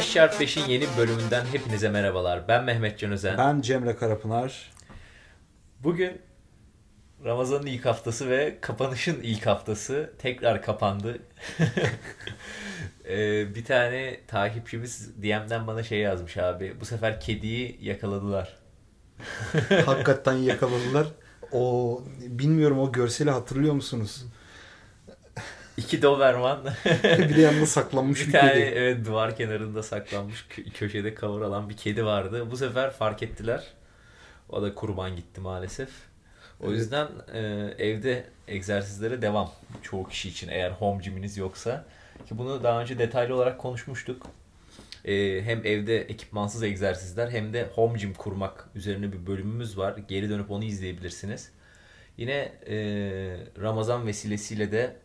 5 çarpı 5'in yeni bölümünden hepinize merhabalar. Ben Mehmet Can Özen. Ben Cemre Karapınar. Bugün Ramazan'ın ilk haftası ve kapanışın ilk haftası tekrar kapandı. Ee, bir tane takipçimiz DM'den bana şey yazmış abi. Bu sefer kediyi yakaladılar. Hakikaten yakaladılar. O bilmiyorum o görseli hatırlıyor musunuz? İki Doberman. bir de yanında saklanmış bir bir, tane kedi. evet duvar kenarında saklanmış kö- köşede kavur alan bir kedi vardı. Bu sefer fark ettiler. O da kurban gitti maalesef. O Evet. yüzden e, evde egzersizlere devam çoğu kişi için eğer home gym'iniz yoksa. Ki bunu daha önce detaylı olarak konuşmuştuk. E, hem evde ekipmansız egzersizler hem de home gym kurmak üzerine bir bölümümüz var. Geri dönüp onu izleyebilirsiniz. Yine e, Ramazan vesilesiyle de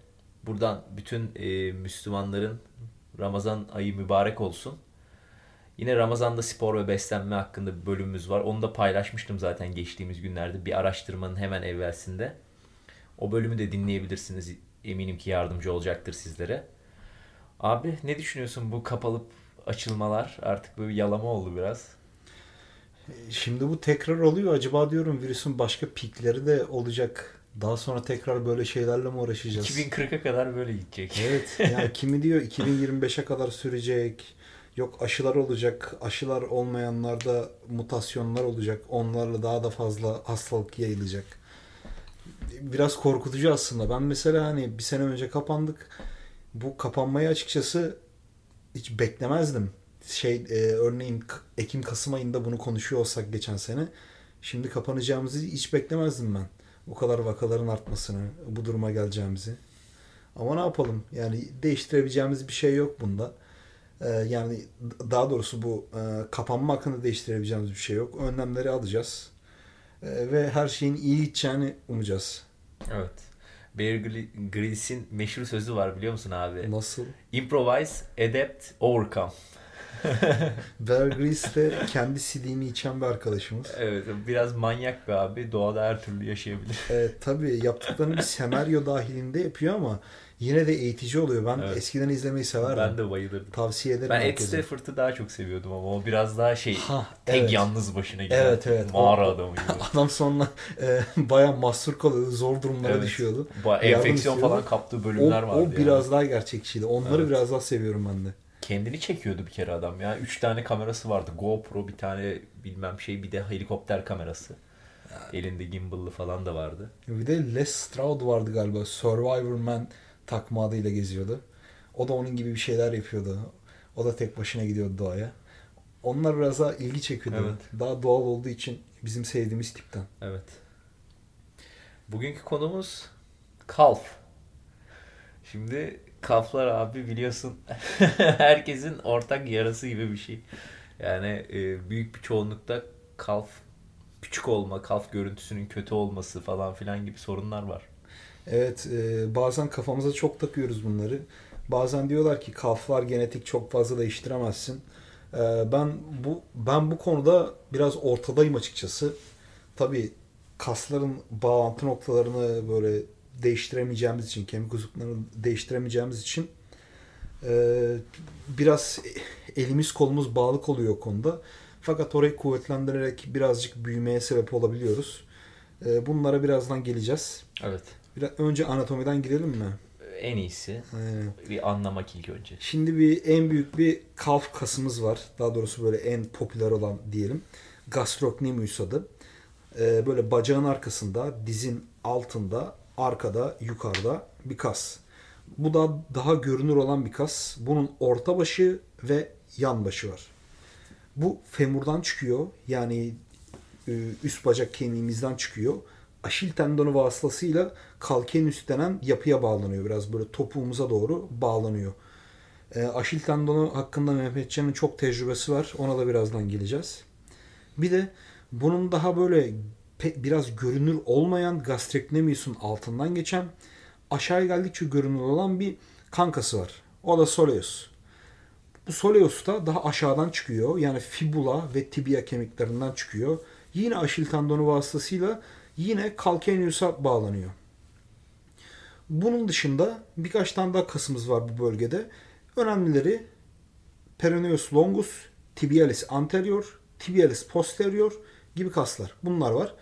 buradan bütün e, Müslümanların Ramazan ayı mübarek olsun. Yine Ramazan'da spor ve beslenme hakkında bir bölümümüz var. Onu da paylaşmıştım zaten geçtiğimiz günlerde bir araştırmanın hemen evvelsinde. O bölümü de dinleyebilirsiniz. Eminim ki yardımcı olacaktır sizlere. Abi ne düşünüyorsun bu kapalı açılmalar? Artık böyle yalama oldu biraz. Şimdi bu tekrar oluyor. Acaba diyorum virüsün başka pikleri de olacak. Daha sonra tekrar böyle şeylerle mi uğraşacağız? 2040'a kadar böyle gidecek. Evet. Yani kimi diyor 2025'e kadar sürecek. Yok aşılar olacak. Aşılar olmayanlarda mutasyonlar olacak. Onlarla daha da fazla hastalık yayılacak. Biraz korkutucu aslında. Ben mesela hani bir sene önce kapandık. Bu kapanmayı açıkçası hiç beklemezdim. Şey e, örneğin Ekim Kasım ayında bunu konuşuyor olsak geçen sene. Şimdi kapanacağımızı hiç beklemezdim ben. Bu kadar vakaların artmasını, bu duruma geleceğimizi. Ama ne yapalım? Yani değiştirebileceğimiz bir şey yok bunda. Ee, yani daha doğrusu bu e, kapanma hakkında değiştirebileceğimiz bir şey yok. Önlemleri alacağız. Ee, ve her şeyin iyi gideceğini umacağız. Evet. Bear Gry- Grylls'in meşhur sözü var biliyor musun abi? Nasıl? Improvise, adapt, overcome. Bear Grylls de kendi sidiğini içen bir arkadaşımız. Evet biraz manyak bir abi. Doğada her türlü yaşayabilir. Ee, tabii yaptıklarını bir senaryo dahilinde yapıyor ama yine de eğitici oluyor. Ben Evet. eskiden izlemeyi severdim. Ben de bayılırdım. Tavsiye ederim Ben Ed. Stafford'ı daha çok seviyordum ama o biraz daha şey Ha, tek evet. yalnız başına giden Evet, evet. mağara O- adamı gibi. Adam sonra e, bayağı mahsur kalıyordu. Zor durumlara Evet. düşüyordu. Yardım enfeksiyon falan kaptığı O, bölümler vardı. o yani. biraz daha gerçekçiydi. Onları Evet. biraz daha seviyorum ben de. Kendini çekiyordu bir kere adam ya. Üç tane kamerası vardı. GoPro bir tane bilmem şey bir de helikopter kamerası. Elinde gimbal'lı falan da vardı. Bir de Les Stroud vardı galiba. Survivor Man takma adıyla geziyordu. O da onun gibi bir şeyler yapıyordu. O da tek başına gidiyordu doğaya. Onlar biraz daha ilgi çekiyordu. Evet. Daha doğal olduğu için bizim sevdiğimiz tipten. Evet. Bugünkü konumuz kalf. Şimdi kalflar abi biliyorsun herkesin ortak yarası gibi bir şey. Yani e, büyük bir çoğunlukta kalf küçük olma, kalf görüntüsünün kötü olması falan filan gibi sorunlar var. Evet, e, bazen kafamıza çok takıyoruz bunları. Bazen diyorlar ki kalflar genetik çok fazla değiştiremezsin. E, ben bu ben bu konuda biraz ortadayım açıkçası. Tabii kasların bağlantı noktalarını böyle değiştiremeyeceğimiz için, kemik uzunluklarını değiştiremeyeceğimiz için e, biraz elimiz kolumuz bağlı oluyor o konuda. Fakat orayı kuvvetlendirerek birazcık büyümeye sebep olabiliyoruz. E, bunlara birazdan geleceğiz. Evet. Biraz önce anatomiden girelim mi? En iyisi Aynen. bir anlamak ilk önce. Şimdi bir en büyük bir kalf kasımız var. Daha doğrusu böyle en popüler olan diyelim. Gastrocnemius adı. Ee, böyle bacağın arkasında, dizin altında, arkada, yukarıda bir kas. Bu da daha görünür olan bir kas. Bunun orta başı ve yan başı var. Bu femurdan çıkıyor. Yani e, üst bacak kemiğimizden çıkıyor. Aşil tendonu vasıtasıyla kalkenüs denen yapıya bağlanıyor. Biraz böyle topuğumuza doğru bağlanıyor. E, aşil tendonu hakkında Mehmetcan'ın çok tecrübesi var. Ona da birazdan geleceğiz. Bir de bunun daha böyle biraz görünür olmayan gastrecnemius'un altından geçen aşağıya geldikçe görünür olan bir kankası var. O da soleus. Bu soleus da daha aşağıdan çıkıyor. Yani fibula ve tibia kemiklerinden çıkıyor. Yine aşil tendonu vasıtasıyla yine calcaneus'a bağlanıyor. Bunun dışında birkaç tane daha kasımız var bu bölgede. Önemlileri peroneus longus, tibialis anterior, tibialis posterior gibi kaslar. Bunlar var.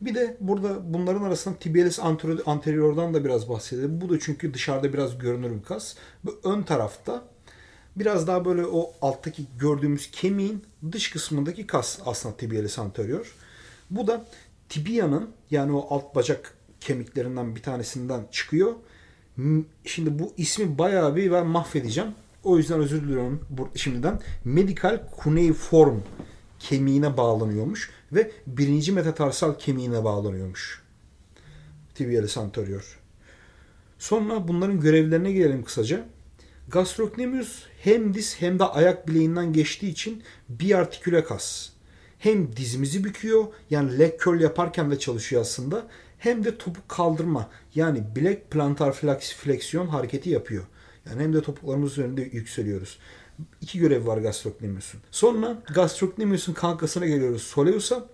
Bir de burada bunların arasında tibialis anteriordan da biraz bahsedelim. Bu da çünkü dışarıda biraz görünür bir kas. Bu ön tarafta biraz daha böyle o alttaki gördüğümüz kemiğin dış kısmındaki kas aslında tibialis anterior. Bu da tibianın yani o alt bacak kemiklerinden bir tanesinden çıkıyor. Şimdi bu ismi bayağı bir ben mahvedeceğim. O yüzden özür diliyorum şimdiden. Medical cuneiform kemiğine bağlanıyormuş ve birinci metatarsal kemiğine bağlanıyormuş. Tibialis anterior. Sonra bunların görevlerine gelelim kısaca. Gastrocnemius hem diz hem de ayak bileğinden geçtiği için biartiküle kas. Hem dizimizi büküyor yani leg curl yaparken de çalışıyor aslında hem de topuk kaldırma yani bilek plantar fleksiyon hareketi yapıyor. Yani hem de topuklarımız üzerinde yükseliyoruz. İki görev var gastrocnemius'un. Sonra gastrocnemius'un kankasına geliyoruz soleus'a.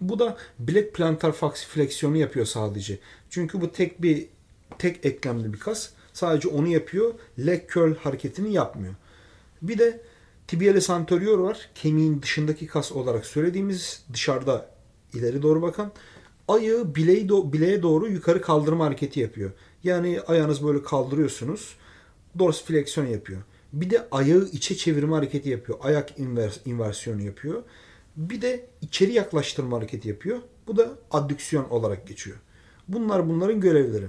Bu da bilek plantar fleksiyonu yapıyor sadece. Çünkü bu tek bir tek eklemli bir kas. Sadece onu yapıyor. Leg curl hareketini yapmıyor. Bir de tibialis anterior var. Kemiğin dışındaki kas olarak söylediğimiz dışarıda ileri doğru bakan ayağı bileği do bileğe doğru yukarı kaldırma hareketi yapıyor. Yani ayağınız böyle kaldırıyorsunuz. Dorsifleksiyon yapıyor. Bir de ayağı içe çevirme hareketi yapıyor. Ayak invers, inversiyonu yapıyor. Bir de içeri yaklaştırma hareketi yapıyor. Bu da adduksiyon olarak geçiyor. Bunlar bunların görevleri.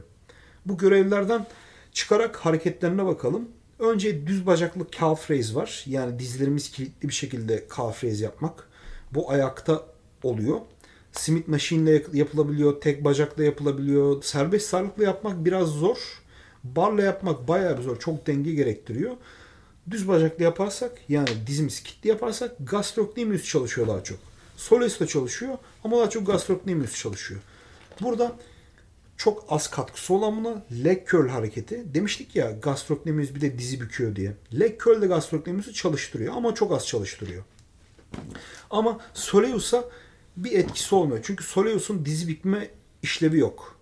Bu görevlerden çıkarak hareketlerine bakalım. Önce düz bacaklı calf raise var. Yani dizlerimiz kilitli bir şekilde calf raise yapmak. Bu ayakta oluyor. Smith machine ile yapılabiliyor, tek bacakla yapılabiliyor. Serbest sarlıkla yapmak biraz zor. Barla yapmak bayağı bir zor. Çok denge gerektiriyor. Düz bacaklı yaparsak yani dizimiz kilitli yaparsak gastrocnemius çalışıyor daha çok. Soleus da çalışıyor ama daha çok gastrocnemius çalışıyor. Burada çok az katkısı olan buna leg curl hareketi. Demiştik ya gastrocnemius bir de dizi büküyor diye. Leg curl de gastrocnemius'u çalıştırıyor ama çok az çalıştırıyor. Ama Soleus'a bir etkisi olmuyor. Çünkü Soleus'un dizi bükme işlevi yok.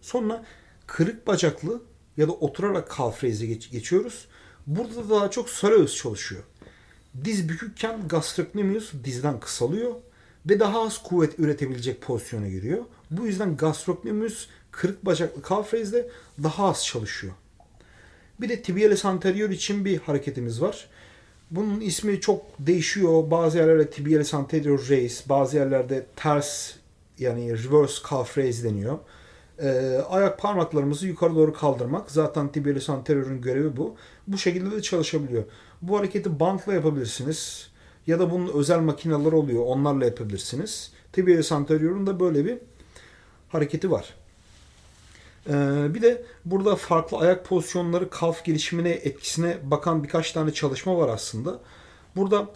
Sonra kırık bacaklı ya da oturarak calf raise'e geç, geçiyoruz. Burada daha çok Soleus çalışıyor. Diz bükükken gastrocnemius dizden kısalıyor ve daha az kuvvet üretebilecek pozisyona giriyor. Bu yüzden gastrocnemius kırık bacaklı calf raise'de daha az çalışıyor. Bir de tibialis anterior için bir hareketimiz var. Bunun ismi çok değişiyor. Bazı yerlerde tibialis anterior raise, bazı yerlerde ters yani reverse calf raise deniyor. Ee, ayak parmaklarımızı yukarı doğru kaldırmak. Zaten tibialis anterior'un görevi bu. Bu şekilde de çalışabiliyor. Bu hareketi bantla yapabilirsiniz. Ya da bunun özel makineler oluyor. Onlarla yapabilirsiniz. Tibialis anterior'un da böyle bir hareketi var. Ee, bir de burada farklı ayak pozisyonları kalf gelişimine etkisine bakan birkaç tane çalışma var aslında. Burada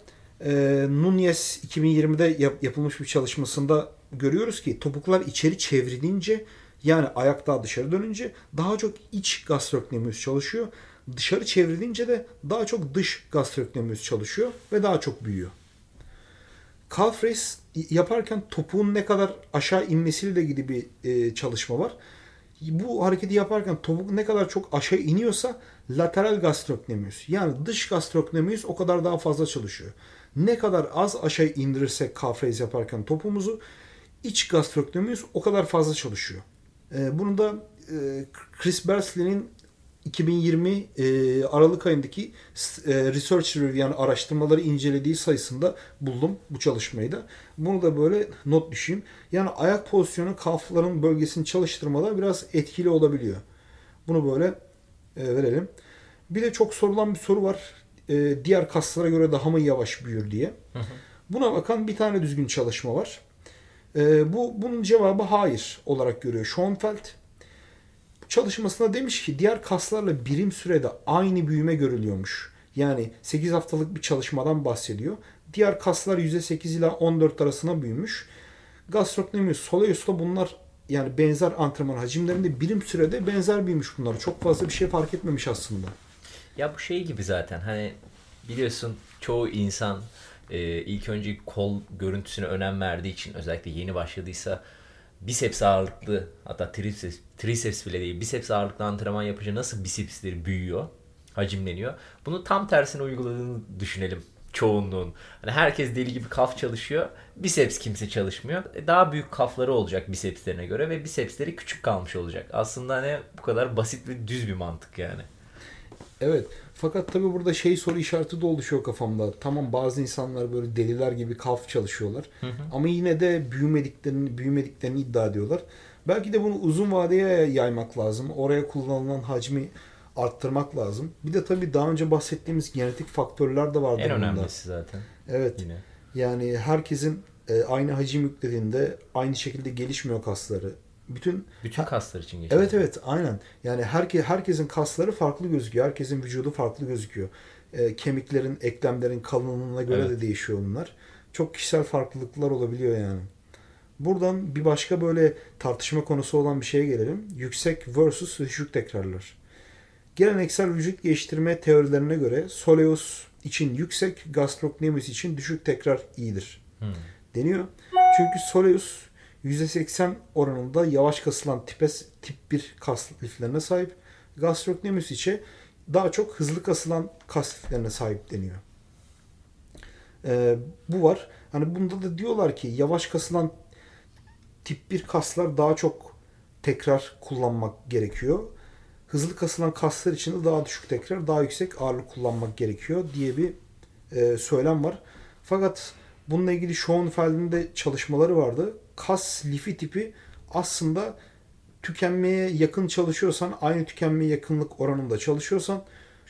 e, Nunez 2020'de yap, yapılmış bir çalışmasında görüyoruz ki topuklar içeri çevrilince yani ayak daha dışarı dönünce daha çok iç gastrocnemius çalışıyor. Dışarı çevrilince de daha çok dış gastrocnemius çalışıyor ve daha çok büyüyor. Calf raise yaparken topuğun ne kadar aşağı inmesiyle ilgili bir e, çalışma var bu hareketi yaparken topuk ne kadar çok aşağı iniyorsa lateral gastrocnemius yani dış gastrocnemius o kadar daha fazla çalışıyor. Ne kadar az aşağı indirirsek calf raise yaparken topumuzu iç gastrocnemius o kadar fazla çalışıyor. Ee, bunu da e, Chris Bersley'nin 2020 e, Aralık ayındaki e, Research Review yani araştırmaları incelediği sayısında buldum bu çalışmayı da. Bunu da böyle not düşeyim. Yani ayak pozisyonu kalfların bölgesini çalıştırmada biraz etkili olabiliyor. Bunu böyle e, verelim. Bir de çok sorulan bir soru var. E, diğer kaslara göre daha mı yavaş büyür diye. Buna bakan bir tane düzgün çalışma var. E, bu bunun cevabı hayır olarak görüyor Schoenfeld çalışmasında demiş ki diğer kaslarla birim sürede aynı büyüme görülüyormuş. Yani 8 haftalık bir çalışmadan bahsediyor. Diğer kaslar %8 ila 14 arasına büyümüş. Gastrocnemius, soleus da bunlar yani benzer antrenman hacimlerinde birim sürede benzer büyümüş bunlar. Çok fazla bir şey fark etmemiş aslında. Ya bu şey gibi zaten hani biliyorsun çoğu insan e, ilk önce kol görüntüsüne önem verdiği için özellikle yeni başladıysa biceps ağırlıklı hatta triceps, triceps bile değil biceps ağırlıklı antrenman yapınca nasıl bisepsleri büyüyor. hacimleniyor. Bunu tam tersine uyguladığını düşünelim çoğunluğun. Hani herkes deli gibi kaf çalışıyor. Biceps kimse çalışmıyor. E, Daha büyük kafları olacak bisepslerine göre ve bisepsleri küçük kalmış olacak. Aslında hani bu kadar basit ve düz bir mantık yani. Evet. Fakat tabii burada şey soru işareti de oluşuyor kafamda. Tamam bazı insanlar böyle deliler gibi kalf çalışıyorlar. Ama yine de büyümediklerini, büyümediklerini iddia ediyorlar. Belki de bunu uzun vadeye yaymak lazım. Oraya kullanılan hacmi arttırmak lazım. Bir de tabii daha önce bahsettiğimiz genetik faktörler de vardır En bunda. önemlisi zaten Evet. yine. Yani herkesin e, aynı hacim yüklediğinde aynı şekilde gelişmiyor kasları. Bütün Bütün kaslar için geçerli. Evet evet aynen. Yani herke, herkesin kasları farklı gözüküyor. Herkesin vücudu farklı gözüküyor. E, kemiklerin, eklemlerin kalınlığına göre Evet. de değişiyor bunlar. Çok kişisel farklılıklar olabiliyor yani. Buradan bir başka böyle tartışma konusu olan bir şeye gelelim. Yüksek versus düşük tekrarlar. Geleneksel vücut geliştirme teorilerine göre soleus için yüksek, gastrocnemius için düşük tekrar iyidir Hmm. deniyor. Çünkü soleus %80 oranında yavaş kasılan tipe, tip 1 kas liflerine sahip. Gastrocnemius içe daha çok hızlı kasılan kas liflerine sahip deniyor. Ee, bu var. Hani bunda da diyorlar ki yavaş kasılan tip 1 kaslar daha çok tekrar kullanmak gerekiyor. Hızlı kasılan kaslar için de daha düşük tekrar, daha yüksek ağırlık kullanmak gerekiyor diye bir e, söylem var. Fakat bununla ilgili Schoenfeld'in de çalışmaları vardı. Kas lifi tipi aslında tükenmeye yakın çalışıyorsan, aynı tükenmeye yakınlık oranında çalışıyorsan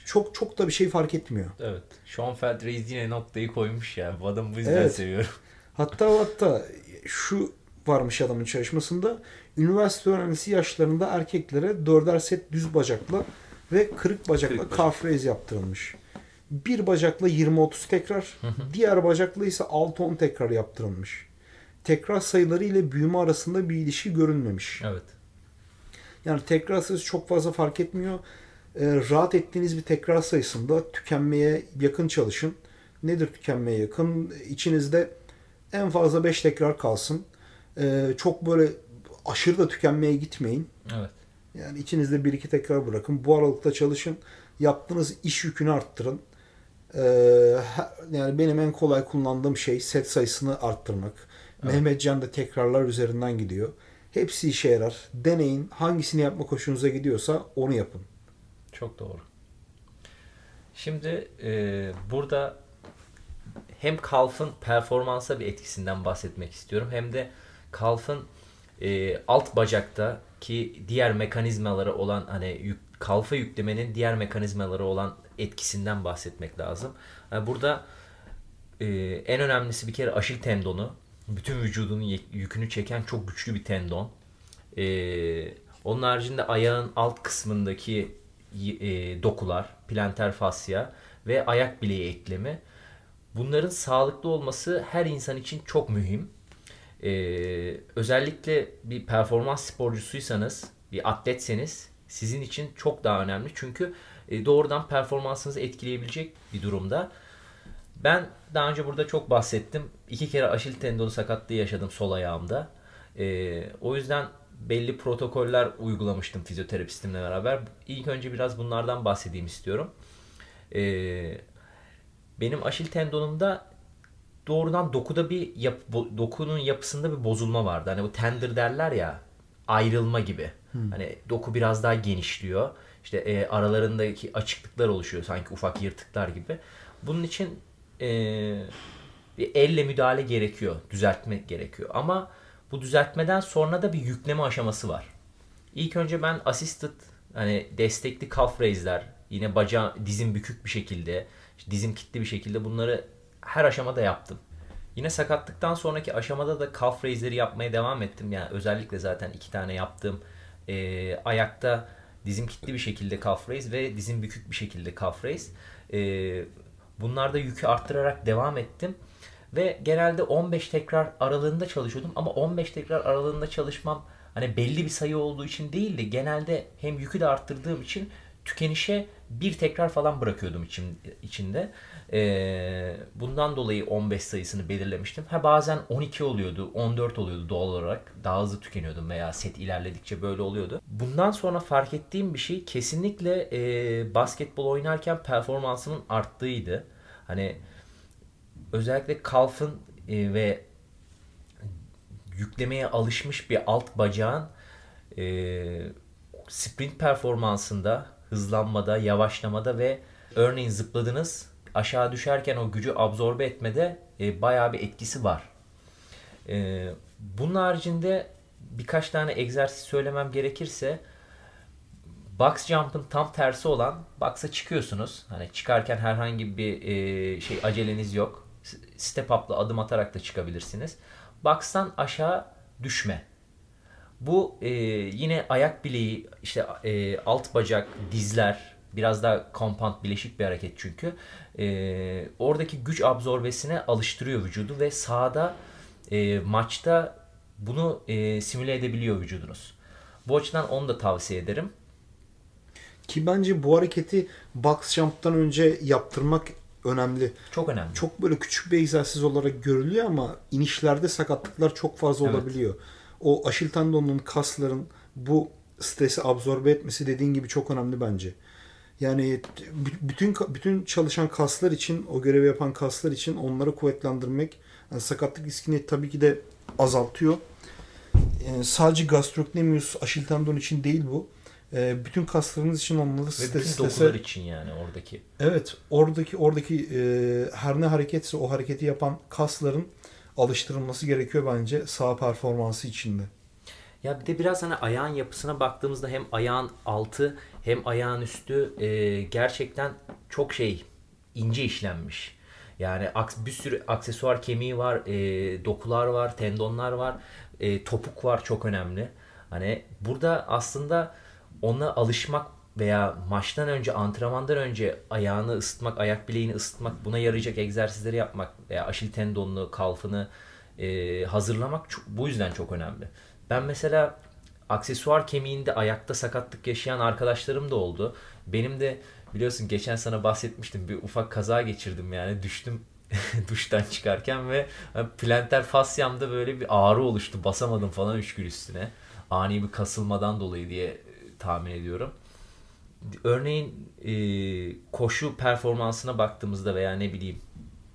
çok çok da bir şey fark etmiyor. Evet. Schoenfeld Reis yine noktayı koymuş ya. Bu adamı bu yüzden Evet. seviyorum. Hatta hatta şu varmış adamın çalışmasında üniversite öğrencisi yaşlarında erkeklere dörder set düz bacakla ve kırık bacakla Kırık calf raise yaptırılmış. Bir bacakla 20-30 tekrar, diğer bacakla ise 6-10 tekrar yaptırılmış. Tekrar sayıları ile büyüme arasında bir ilişki görünmemiş. Evet. Yani tekrar sayısı çok fazla fark etmiyor. Ee, rahat ettiğiniz bir tekrar sayısında tükenmeye yakın çalışın. Nedir tükenmeye yakın? İçinizde en fazla 5 tekrar kalsın. Ee, çok böyle aşırı da tükenmeye gitmeyin. Evet. Yani içinizde 1-2 tekrar bırakın. Bu aralıkta çalışın. Yaptığınız iş yükünü arttırın. Ee, yani benim en kolay kullandığım şey set sayısını arttırmak. Mehmetcan da tekrarlar üzerinden gidiyor. Hepsi işe yarar. Deneyin. Hangisini yapmak hoşunuza gidiyorsa onu yapın. Çok doğru. Şimdi e, burada hem kalfın performansa bir etkisinden bahsetmek istiyorum hem de kalfın e, alt bacakta ki diğer mekanizmaları olan hani yük, kalfa yüklemenin diğer mekanizmaları olan etkisinden bahsetmek lazım. Yani burada e, en önemlisi bir kere aşil tendonu. Bütün vücudunun yükünü çeken çok güçlü bir tendon. E, onun haricinde ayağın alt kısmındaki e, dokular, planter fasya ve ayak bileği eklemi. Bunların sağlıklı olması her insan için çok mühim. Ee, özellikle bir performans sporcusuysanız, bir atletseniz sizin için çok daha önemli. Çünkü e, doğrudan performansınızı etkileyebilecek bir durumda. Ben daha önce burada çok bahsettim. İki kere aşil tendonu sakatlığı yaşadım sol ayağımda. Ee, o yüzden belli protokoller uygulamıştım fizyoterapistimle beraber. İlk önce biraz bunlardan bahsedeyim istiyorum. Ee, benim aşil tendonumda doğrudan dokuda bir yap, dokunun yapısında bir bozulma vardı. Hani bu tender derler ya ayrılma gibi. Hani doku biraz daha genişliyor. İşte e, aralarındaki açıklıklar oluşuyor sanki ufak yırtıklar gibi. Bunun için e, bir elle müdahale gerekiyor, düzeltme gerekiyor. Ama bu düzeltmeden sonra da bir yükleme aşaması var. İlk önce ben assisted hani destekli calf raise'ler yine bacağı dizim bükük bir şekilde işte dizim kilitli bir şekilde bunları her aşamada yaptım. Yine sakatlıktan sonraki aşamada da calf raise'leri yapmaya devam ettim. Yani özellikle zaten iki tane yaptığım e, ayakta dizim kilitli bir şekilde calf raise ve dizim bükük bir şekilde calf raise. E, bunlarda yükü arttırarak devam ettim. Ve genelde 15 tekrar aralığında çalışıyordum ama 15 tekrar aralığında çalışmam hani belli bir sayı olduğu için değil de genelde hem yükü de arttırdığım için tükenişe bir tekrar falan bırakıyordum içim, içinde. Ee, bundan dolayı 15 sayısını belirlemiştim. Ha bazen 12 oluyordu, 14 oluyordu doğal olarak. Daha hızlı tükeniyordum veya set ilerledikçe böyle oluyordu. Bundan sonra fark ettiğim bir şey kesinlikle e, basketbol oynarken performansımın arttığıydı. Hani özellikle kalfın e, ve yüklemeye alışmış bir alt bacağın e, sprint performansında, hızlanmada, yavaşlamada ve örneğin zıpladınız aşağı düşerken o gücü absorbe etmede e, bayağı bir etkisi var. E, bunun haricinde birkaç tane egzersiz söylemem gerekirse box jump'ın tam tersi olan box'a çıkıyorsunuz. Hani çıkarken herhangi bir e, şey aceleniz yok. Step up'la adım atarak da çıkabilirsiniz. Box'tan aşağı düşme. Bu e, yine ayak bileği, işte e, alt bacak, dizler, biraz daha compound bileşik bir hareket çünkü. E, oradaki güç absorbesine alıştırıyor vücudu ve sahada e, maçta bunu e, simüle edebiliyor vücudunuz. Bu açıdan onu da tavsiye ederim. Ki bence bu hareketi box jump'tan önce yaptırmak önemli. Çok önemli. Çok böyle küçük bir egzersiz olarak görülüyor ama inişlerde sakatlıklar çok fazla evet. olabiliyor. O aşil tendonun, kasların bu stresi absorbe etmesi dediğin gibi çok önemli bence. Yani bütün bütün çalışan kaslar için, o görevi yapan kaslar için onları kuvvetlendirmek yani sakatlık riskini tabii ki de azaltıyor. Yani sadece gastrocnemius, aşil tendon için değil bu. E, bütün kaslarınız için onları Ve strese, bütün dokular için yani oradaki. Evet, oradaki oradaki e, her ne hareketse o hareketi yapan kasların alıştırılması gerekiyor bence sağ performansı içinde. Ya bir de biraz hani ayağın yapısına baktığımızda hem ayağın altı hem ayağın üstü e, gerçekten çok şey ince işlenmiş. Yani bir sürü aksesuar kemiği var, e, dokular var, tendonlar var, e, topuk var çok önemli. Hani burada aslında ona alışmak veya maçtan önce, antrenmandan önce ayağını ısıtmak, ayak bileğini ısıtmak, buna yarayacak egzersizleri yapmak veya aşil tendonunu, kalfını e, hazırlamak çok, bu yüzden çok önemli. Ben mesela aksesuar kemiğinde ayakta sakatlık yaşayan arkadaşlarım da oldu. Benim de biliyorsun geçen sana bahsetmiştim bir ufak kaza geçirdim yani düştüm duştan çıkarken ve planter fasyamda böyle bir ağrı oluştu. Basamadım falan 3 gün üstüne. Ani bir kasılmadan dolayı diye tahmin ediyorum. Örneğin e, koşu performansına baktığımızda veya ne bileyim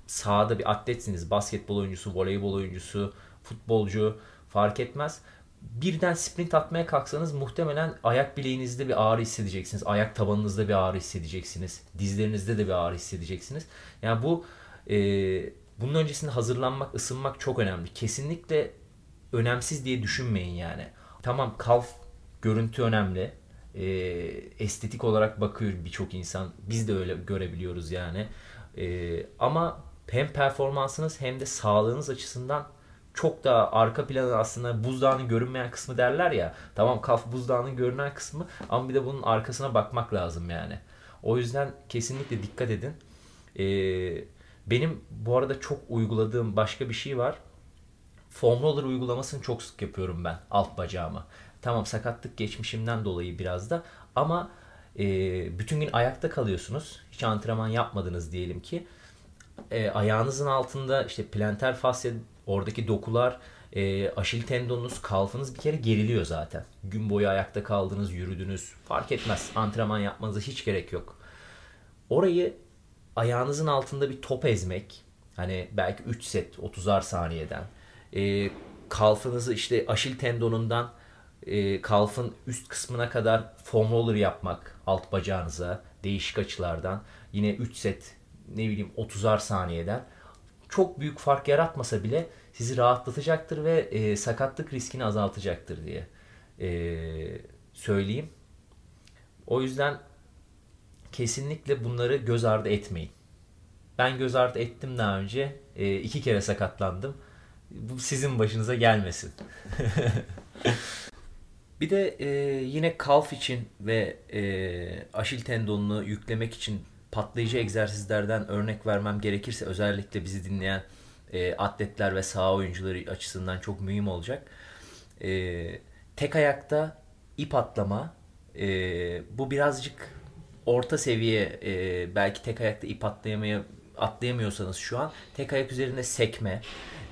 sahada bir atletsiniz. Basketbol oyuncusu, voleybol oyuncusu, futbolcu fark etmez birden sprint atmaya kalksanız muhtemelen ayak bileğinizde bir ağrı hissedeceksiniz. Ayak tabanınızda bir ağrı hissedeceksiniz. Dizlerinizde de bir ağrı hissedeceksiniz. Yani bu e, bunun öncesinde hazırlanmak, ısınmak çok önemli. Kesinlikle önemsiz diye düşünmeyin yani. Tamam kalf görüntü önemli. E, estetik olarak bakıyor birçok insan. Biz de öyle görebiliyoruz yani. E, ama hem performansınız hem de sağlığınız açısından çok daha arka planı aslında buzdağının görünmeyen kısmı derler ya. Tamam kaf buzdağının görünen kısmı ama bir de bunun arkasına bakmak lazım yani. O yüzden kesinlikle dikkat edin. Ee, benim bu arada çok uyguladığım başka bir şey var. Foam roller uygulamasını çok sık yapıyorum ben alt bacağıma. Tamam sakatlık geçmişimden dolayı biraz da ama e, bütün gün ayakta kalıyorsunuz. Hiç antrenman yapmadınız diyelim ki. E, ayağınızın altında işte planter fasya Oradaki dokular, e, aşil tendonunuz, kalfınız bir kere geriliyor zaten. Gün boyu ayakta kaldınız, yürüdünüz. Fark etmez. Antrenman yapmanıza hiç gerek yok. Orayı ayağınızın altında bir top ezmek. Hani belki 3 set 30'ar saniyeden. E, kalfınızı işte aşil tendonundan e, kalfın üst kısmına kadar foam roller yapmak alt bacağınıza değişik açılardan. Yine 3 set ne bileyim 30'ar saniyeden çok büyük fark yaratmasa bile sizi rahatlatacaktır ve e, sakatlık riskini azaltacaktır diye e, söyleyeyim. O yüzden kesinlikle bunları göz ardı etmeyin. Ben göz ardı ettim daha önce. E, iki kere sakatlandım. Bu sizin başınıza gelmesin. bir de e, yine kalf için ve e, aşil tendonunu yüklemek için patlayıcı egzersizlerden örnek vermem gerekirse özellikle bizi dinleyen e, atletler ve saha oyuncuları açısından çok mühim olacak. E, tek ayakta ip atlama e, bu birazcık orta seviye e, belki tek ayakta ip atlayamaya atlayamıyorsanız şu an tek ayak üzerinde sekme.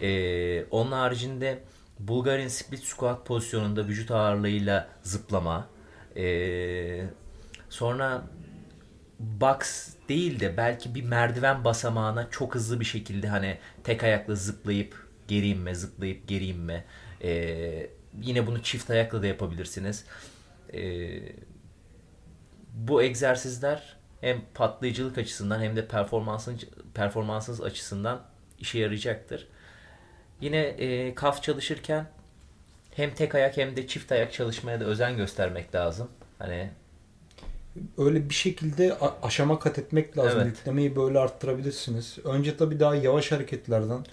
E, onun haricinde Bulgarian split squat pozisyonunda vücut ağırlığıyla zıplama. E, sonra box değil de belki bir merdiven basamağına çok hızlı bir şekilde hani tek ayakla zıplayıp geri inme, zıplayıp geri inme. Ee, yine bunu çift ayakla da yapabilirsiniz. Ee, bu egzersizler hem patlayıcılık açısından hem de performansın performansınız açısından işe yarayacaktır. Yine e, kaf çalışırken hem tek ayak hem de çift ayak çalışmaya da özen göstermek lazım. Hani öyle bir şekilde aşama kat etmek lazım. Evet. Yüklemeyi böyle arttırabilirsiniz. Önce tabii daha yavaş hareketlerden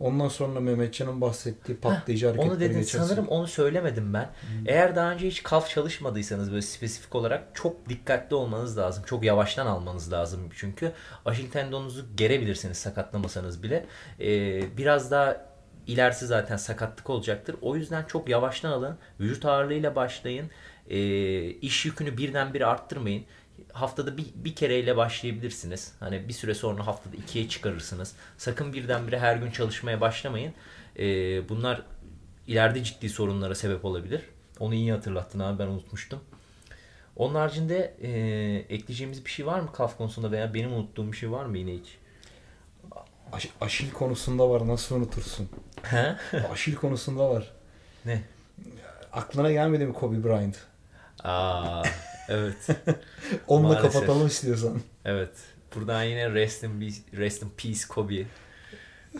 Ondan sonra Mehmetcan'ın bahsettiği patlayıcı hareketlere Onu dedin geçersin. sanırım onu söylemedim ben. Hmm. Eğer daha önce hiç kaf çalışmadıysanız böyle spesifik olarak çok dikkatli olmanız lazım. Çok yavaştan almanız lazım çünkü aşil tendonunuzu gerebilirsiniz sakatlamasanız bile. Ee, biraz daha ilerisi zaten sakatlık olacaktır. O yüzden çok yavaştan alın. Vücut ağırlığıyla başlayın. Ee, iş yükünü birdenbire arttırmayın haftada bir, bir kereyle başlayabilirsiniz. Hani bir süre sonra haftada ikiye çıkarırsınız. Sakın birdenbire her gün çalışmaya başlamayın. Ee, bunlar ileride ciddi sorunlara sebep olabilir. Onu iyi hatırlattın abi ben unutmuştum. Onun haricinde e, ekleyeceğimiz bir şey var mı kaf konusunda veya benim unuttuğum bir şey var mı yine hiç? Aş, aşil konusunda var nasıl unutursun? He? aşil konusunda var. Ne? Aklına gelmedi mi Kobe Bryant? Aa, Evet. Onunla Maalesef. kapatalım istiyorsan. Evet. Buradan yine Rest in, Peace, Rest in Peace Kobe.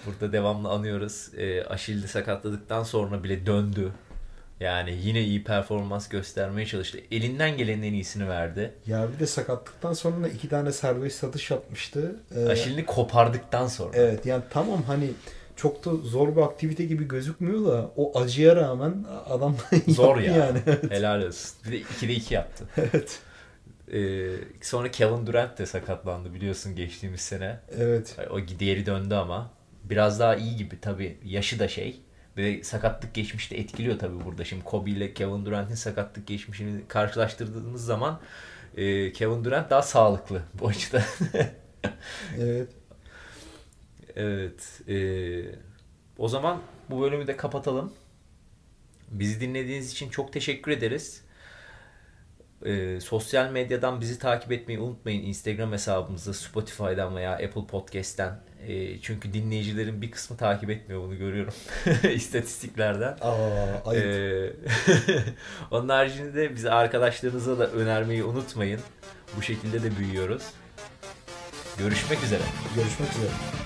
Burada devamlı anıyoruz. E, Aşil'de sakatladıktan sonra bile döndü. Yani yine iyi performans göstermeye çalıştı. Elinden gelenin en iyisini verdi. Ya bir de sakatlıktan sonra iki tane serbest satış yapmıştı. Ee, Aşil'ini kopardıktan sonra. Evet yani tamam hani çok da zor bir aktivite gibi gözükmüyor da o acıya rağmen adam zor ya. yani. Helal olsun. Bir de 2'de 2 yaptı. evet. Ee, sonra Kevin Durant de sakatlandı biliyorsun geçtiğimiz sene. Evet. O diğeri döndü ama biraz daha iyi gibi tabii yaşı da şey ve sakatlık geçmişte etkiliyor tabii burada. Şimdi Kobe ile Kevin Durant'in sakatlık geçmişini karşılaştırdığımız zaman e, Kevin Durant daha sağlıklı bu açıdan. evet. Evet. E, o zaman bu bölümü de kapatalım. Bizi dinlediğiniz için çok teşekkür ederiz. E, sosyal medyadan bizi takip etmeyi unutmayın. Instagram hesabımızda, Spotify'dan veya Apple Podcast'ten. E, çünkü dinleyicilerin bir kısmı takip etmiyor bunu görüyorum. istatistiklerden. Aa, ayıp. E, onun haricinde de bizi arkadaşlarınıza da önermeyi unutmayın. Bu şekilde de büyüyoruz. Görüşmek üzere. Görüşmek üzere.